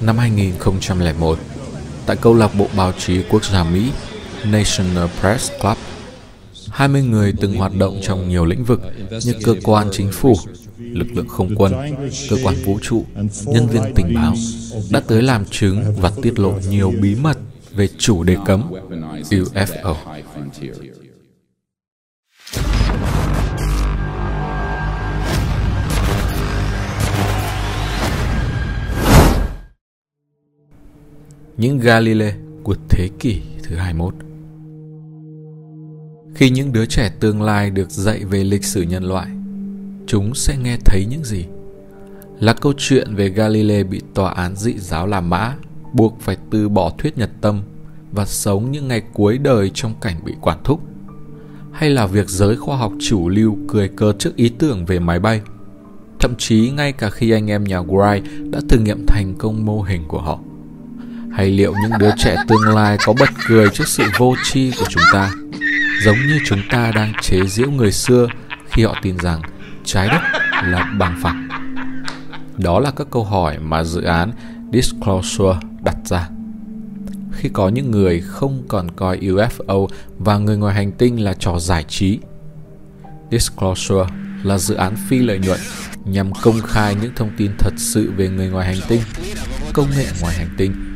Năm 2001, tại câu lạc bộ báo chí quốc gia Mỹ National Press Club, 20 người từng hoạt động trong nhiều lĩnh vực như cơ quan chính phủ, lực lượng không quân, cơ quan vũ trụ, nhân viên tình báo đã tới làm chứng và tiết lộ nhiều bí mật về chủ đề cấm UFO. Những Galile của thế kỷ thứ 21 Khi những đứa trẻ tương lai được dạy về lịch sử nhân loại, chúng sẽ nghe thấy những gì? Là câu chuyện về Galilei bị tòa án dị giáo làm mã, buộc phải từ bỏ thuyết nhật tâm và sống những ngày cuối đời trong cảnh bị quản thúc? Hay là việc giới khoa học chủ lưu cười cợt trước ý tưởng về máy bay? Thậm chí ngay cả khi anh em nhà Wright đã thử nghiệm thành công mô hình của họ – hay liệu những đứa trẻ tương lai có bật cười trước sự vô tri của chúng ta? Giống như chúng ta đang chế giễu người xưa khi họ tin rằng trái đất là bằng phẳng. Đó là các câu hỏi mà dự án Disclosure đặt ra. Khi có những người không còn coi UFO và người ngoài hành tinh là trò giải trí. Disclosure là dự án phi lợi nhuận nhằm công khai những thông tin thật sự về người ngoài hành tinh, công nghệ ngoài hành tinh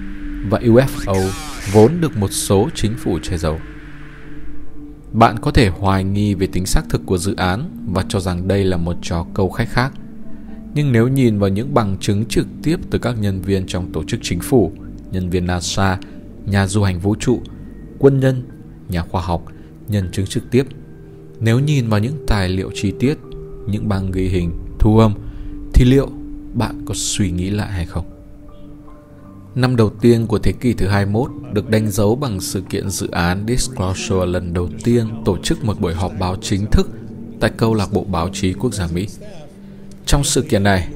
và UFO vốn được một số chính phủ che giấu. Bạn có thể hoài nghi về tính xác thực của dự án và cho rằng đây là một trò câu khách khác. Nhưng nếu nhìn vào những bằng chứng trực tiếp từ các nhân viên trong tổ chức chính phủ, nhân viên NASA, nhà du hành vũ trụ, quân nhân, nhà khoa học, nhân chứng trực tiếp, nếu nhìn vào những tài liệu chi tiết, những băng ghi hình, thu âm, thì liệu bạn có suy nghĩ lại hay không? Năm đầu tiên của thế kỷ thứ 21 được đánh dấu bằng sự kiện dự án Disclosure lần đầu tiên tổ chức một buổi họp báo chính thức tại câu lạc bộ báo chí quốc gia Mỹ. Trong sự kiện này,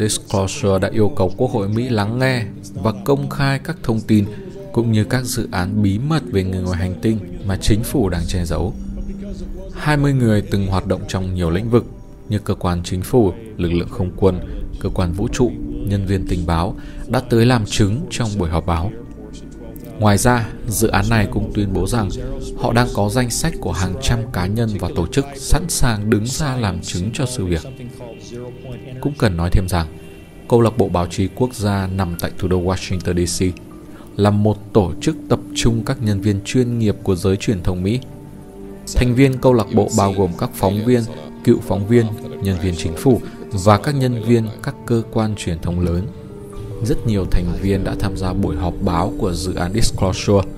Disclosure đã yêu cầu Quốc hội Mỹ lắng nghe và công khai các thông tin cũng như các dự án bí mật về người ngoài hành tinh mà chính phủ đang che giấu. 20 người từng hoạt động trong nhiều lĩnh vực như cơ quan chính phủ, lực lượng không quân, cơ quan vũ trụ, nhân viên tình báo đã tới làm chứng trong buổi họp báo. Ngoài ra, dự án này cũng tuyên bố rằng họ đang có danh sách của hàng trăm cá nhân và tổ chức sẵn sàng đứng ra làm chứng cho sự việc. Cũng cần nói thêm rằng, câu lạc bộ báo chí quốc gia nằm tại thủ đô Washington DC là một tổ chức tập trung các nhân viên chuyên nghiệp của giới truyền thông Mỹ. Thành viên câu lạc bộ bao gồm các phóng viên, cựu phóng viên, nhân viên chính phủ và các nhân viên các cơ quan truyền thông lớn. Rất nhiều thành viên đã tham gia buổi họp báo của dự án Disclosure,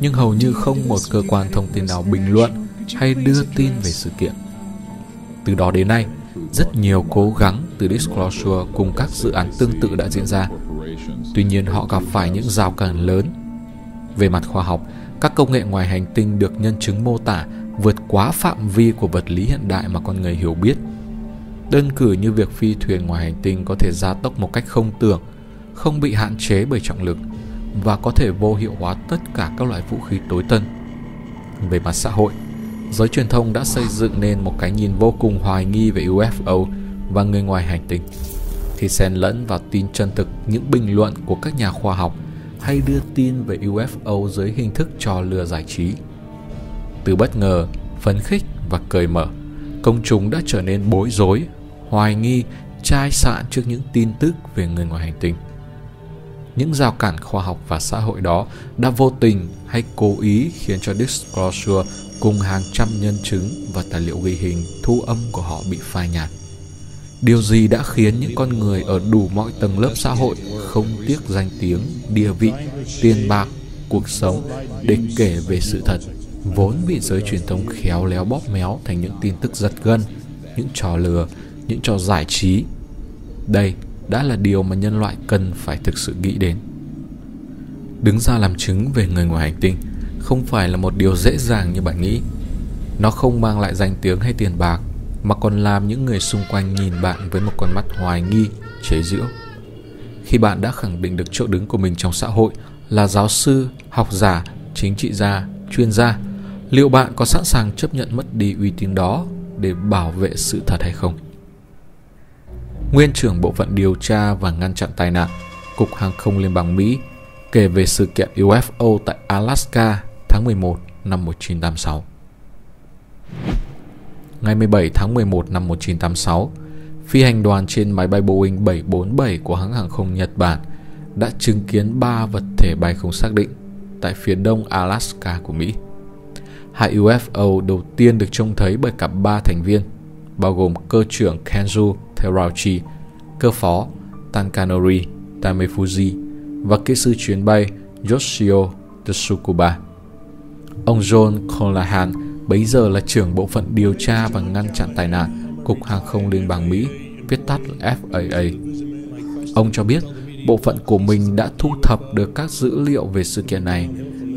nhưng hầu như không một cơ quan thông tin nào bình luận hay đưa tin về sự kiện. Từ đó đến nay, rất nhiều cố gắng từ Disclosure cùng các dự án tương tự đã diễn ra. Tuy nhiên họ gặp phải những rào cản lớn. Về mặt khoa học, các công nghệ ngoài hành tinh được nhân chứng mô tả vượt quá phạm vi của vật lý hiện đại mà con người hiểu biết – Đơn cử như việc phi thuyền ngoài hành tinh có thể gia tốc một cách không tưởng, không bị hạn chế bởi trọng lực và có thể vô hiệu hóa tất cả các loại vũ khí tối tân. Về mặt xã hội, giới truyền thông đã xây dựng nên một cái nhìn vô cùng hoài nghi về UFO và người ngoài hành tinh. Khi xen lẫn vào tin chân thực những bình luận của các nhà khoa học hay đưa tin về UFO dưới hình thức trò lừa giải trí. Từ bất ngờ, phấn khích và cởi mở, công chúng đã trở nên bối rối hoài nghi, chai sạn trước những tin tức về người ngoài hành tinh. Những rào cản khoa học và xã hội đó đã vô tình hay cố ý khiến cho Disclosure cùng hàng trăm nhân chứng và tài liệu ghi hình thu âm của họ bị phai nhạt. Điều gì đã khiến những con người ở đủ mọi tầng lớp xã hội không tiếc danh tiếng, địa vị, tiền bạc, cuộc sống để kể về sự thật vốn bị giới truyền thông khéo léo bóp méo thành những tin tức giật gân, những trò lừa những trò giải trí. Đây đã là điều mà nhân loại cần phải thực sự nghĩ đến. Đứng ra làm chứng về người ngoài hành tinh không phải là một điều dễ dàng như bạn nghĩ. Nó không mang lại danh tiếng hay tiền bạc mà còn làm những người xung quanh nhìn bạn với một con mắt hoài nghi chế giễu. Khi bạn đã khẳng định được chỗ đứng của mình trong xã hội là giáo sư học giả chính trị gia chuyên gia liệu bạn có sẵn sàng chấp nhận mất đi uy tín đó để bảo vệ sự thật hay không nguyên trưởng bộ phận điều tra và ngăn chặn tai nạn, Cục Hàng không Liên bang Mỹ, kể về sự kiện UFO tại Alaska tháng 11 năm 1986. Ngày 17 tháng 11 năm 1986, phi hành đoàn trên máy bay Boeing 747 của hãng hàng không Nhật Bản đã chứng kiến ba vật thể bay không xác định tại phía đông Alaska của Mỹ. Hai UFO đầu tiên được trông thấy bởi cả ba thành viên, bao gồm cơ trưởng Kenzo Terauchi, cơ phó Tankanori Tamefuji và kỹ sư chuyến bay Yoshio Tsukuba. Ông John Colahan, bấy giờ là trưởng bộ phận điều tra và ngăn chặn tai nạn Cục Hàng không Liên bang Mỹ, viết tắt là FAA. Ông cho biết bộ phận của mình đã thu thập được các dữ liệu về sự kiện này,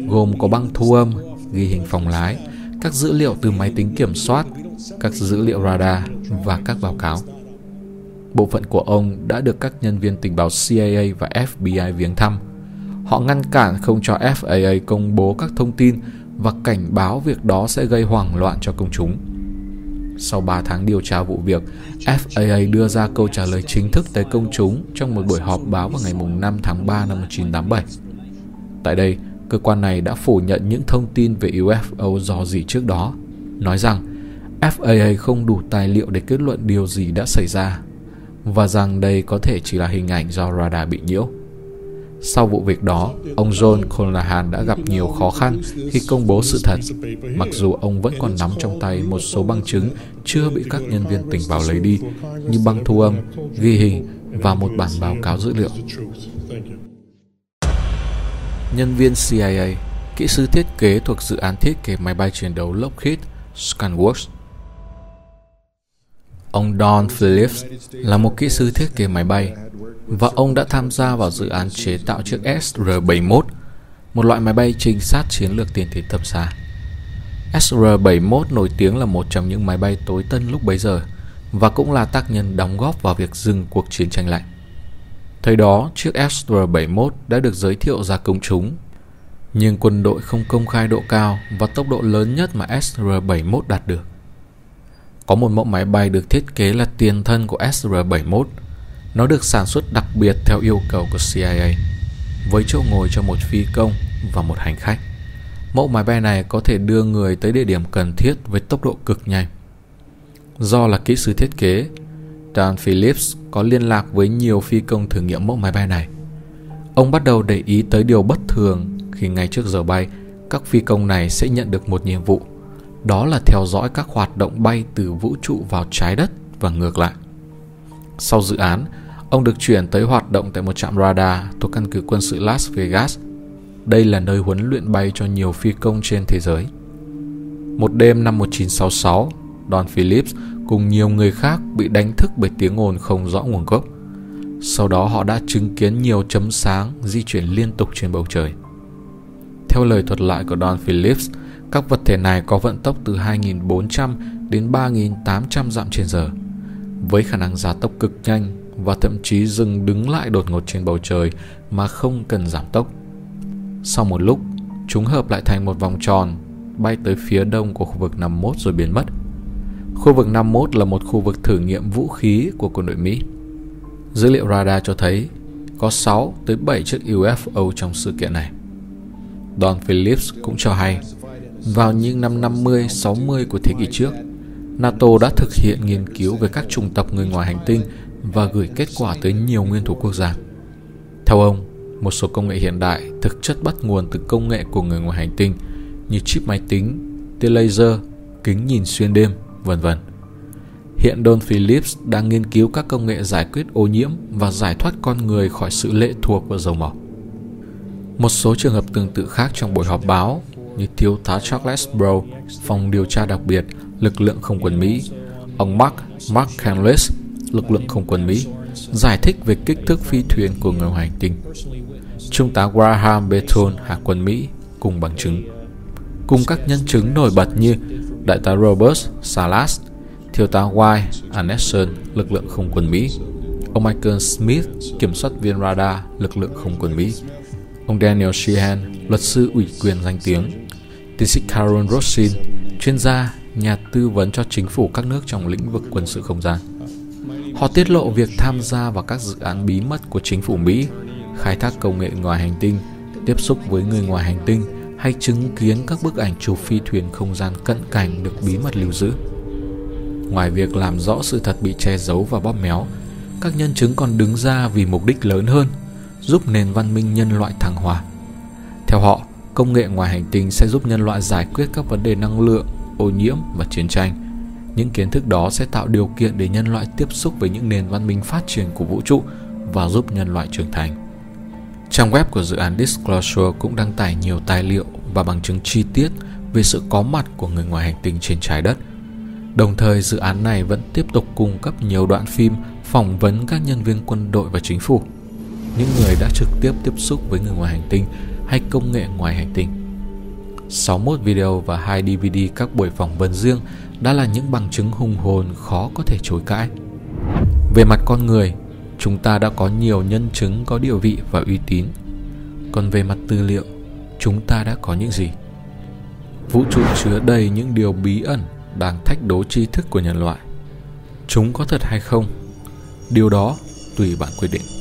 gồm có băng thu âm, ghi hình phòng lái, các dữ liệu từ máy tính kiểm soát, các dữ liệu radar và các báo cáo. Bộ phận của ông đã được các nhân viên tình báo CIA và FBI viếng thăm. Họ ngăn cản không cho FAA công bố các thông tin và cảnh báo việc đó sẽ gây hoảng loạn cho công chúng. Sau 3 tháng điều tra vụ việc, FAA đưa ra câu trả lời chính thức tới công chúng trong một buổi họp báo vào ngày 5 tháng 3 năm 1987. Tại đây, cơ quan này đã phủ nhận những thông tin về UFO dò dỉ trước đó, nói rằng FAA không đủ tài liệu để kết luận điều gì đã xảy ra và rằng đây có thể chỉ là hình ảnh do radar bị nhiễu. Sau vụ việc đó, ông John Callahan đã gặp nhiều khó khăn khi công bố sự thật, mặc dù ông vẫn còn nắm trong tay một số bằng chứng chưa bị các nhân viên tình báo lấy đi, như băng thu âm, ghi hình và một bản báo cáo dữ liệu. Nhân viên CIA, kỹ sư thiết kế thuộc dự án thiết kế máy bay chiến đấu Lockheed Skunkworks. Ông Don Phillips là một kỹ sư thiết kế máy bay và ông đã tham gia vào dự án chế tạo chiếc SR-71, một loại máy bay trinh sát chiến lược tiền thế tầm xa. SR-71 nổi tiếng là một trong những máy bay tối tân lúc bấy giờ và cũng là tác nhân đóng góp vào việc dừng cuộc chiến tranh lạnh. Thời đó, chiếc SR-71 đã được giới thiệu ra công chúng, nhưng quân đội không công khai độ cao và tốc độ lớn nhất mà SR-71 đạt được. Có một mẫu máy bay được thiết kế là tiền thân của SR-71 nó được sản xuất đặc biệt theo yêu cầu của CIA, với chỗ ngồi cho một phi công và một hành khách. Mẫu máy bay này có thể đưa người tới địa điểm cần thiết với tốc độ cực nhanh. Do là kỹ sư thiết kế, John Phillips có liên lạc với nhiều phi công thử nghiệm mẫu máy bay này. Ông bắt đầu để ý tới điều bất thường khi ngay trước giờ bay, các phi công này sẽ nhận được một nhiệm vụ, đó là theo dõi các hoạt động bay từ vũ trụ vào trái đất và ngược lại. Sau dự án, Ông được chuyển tới hoạt động tại một trạm radar thuộc căn cứ quân sự Las Vegas. Đây là nơi huấn luyện bay cho nhiều phi công trên thế giới. Một đêm năm 1966, Don Phillips cùng nhiều người khác bị đánh thức bởi tiếng ồn không rõ nguồn gốc. Sau đó họ đã chứng kiến nhiều chấm sáng di chuyển liên tục trên bầu trời. Theo lời thuật lại của Don Phillips, các vật thể này có vận tốc từ 2.400 đến 3.800 dặm trên giờ, với khả năng gia tốc cực nhanh và thậm chí dừng đứng lại đột ngột trên bầu trời mà không cần giảm tốc. Sau một lúc, chúng hợp lại thành một vòng tròn, bay tới phía đông của khu vực 51 rồi biến mất. Khu vực 51 là một khu vực thử nghiệm vũ khí của quân đội Mỹ. Dữ liệu radar cho thấy có 6 tới 7 chiếc UFO trong sự kiện này. Don Phillips cũng cho hay, vào những năm 50-60 của thế kỷ trước, NATO đã thực hiện nghiên cứu về các chủng tộc người ngoài hành tinh và gửi kết quả tới nhiều nguyên thủ quốc gia. Theo ông, một số công nghệ hiện đại thực chất bắt nguồn từ công nghệ của người ngoài hành tinh như chip máy tính, tia laser, kính nhìn xuyên đêm, vân vân. Hiện Don Phillips đang nghiên cứu các công nghệ giải quyết ô nhiễm và giải thoát con người khỏi sự lệ thuộc vào dầu mỏ. Một số trường hợp tương tự khác trong buổi họp báo như thiếu tá Charles Bro, phòng điều tra đặc biệt, lực lượng không quân Mỹ, ông Mark Mark Canlis, lực lượng không quân Mỹ, giải thích về kích thước phi thuyền của người hành tinh. Trung tá Graham Beton, Hải quân Mỹ, cùng bằng chứng. Cùng các nhân chứng nổi bật như Đại tá Robert Salas, Thiếu tá White Anderson, lực lượng không quân Mỹ, ông Michael Smith, kiểm soát viên radar, lực lượng không quân Mỹ, ông Daniel Sheehan, luật sư ủy quyền danh tiếng, tiến sĩ Karen Rossin, chuyên gia, nhà tư vấn cho chính phủ các nước trong lĩnh vực quân sự không gian. Họ tiết lộ việc tham gia vào các dự án bí mật của chính phủ Mỹ khai thác công nghệ ngoài hành tinh, tiếp xúc với người ngoài hành tinh hay chứng kiến các bức ảnh chụp phi thuyền không gian cận cảnh được bí mật lưu giữ. Ngoài việc làm rõ sự thật bị che giấu và bóp méo, các nhân chứng còn đứng ra vì mục đích lớn hơn, giúp nền văn minh nhân loại thăng hoa. Theo họ, công nghệ ngoài hành tinh sẽ giúp nhân loại giải quyết các vấn đề năng lượng, ô nhiễm và chiến tranh. Những kiến thức đó sẽ tạo điều kiện để nhân loại tiếp xúc với những nền văn minh phát triển của vũ trụ và giúp nhân loại trưởng thành. Trang web của dự án Disclosure cũng đăng tải nhiều tài liệu và bằng chứng chi tiết về sự có mặt của người ngoài hành tinh trên trái đất. Đồng thời, dự án này vẫn tiếp tục cung cấp nhiều đoạn phim phỏng vấn các nhân viên quân đội và chính phủ, những người đã trực tiếp tiếp xúc với người ngoài hành tinh hay công nghệ ngoài hành tinh. 61 video và 2 DVD các buổi phỏng vấn riêng đã là những bằng chứng hùng hồn khó có thể chối cãi. Về mặt con người, chúng ta đã có nhiều nhân chứng có địa vị và uy tín. Còn về mặt tư liệu, chúng ta đã có những gì? Vũ trụ chứa đầy những điều bí ẩn đang thách đố tri thức của nhân loại. Chúng có thật hay không? Điều đó tùy bạn quyết định.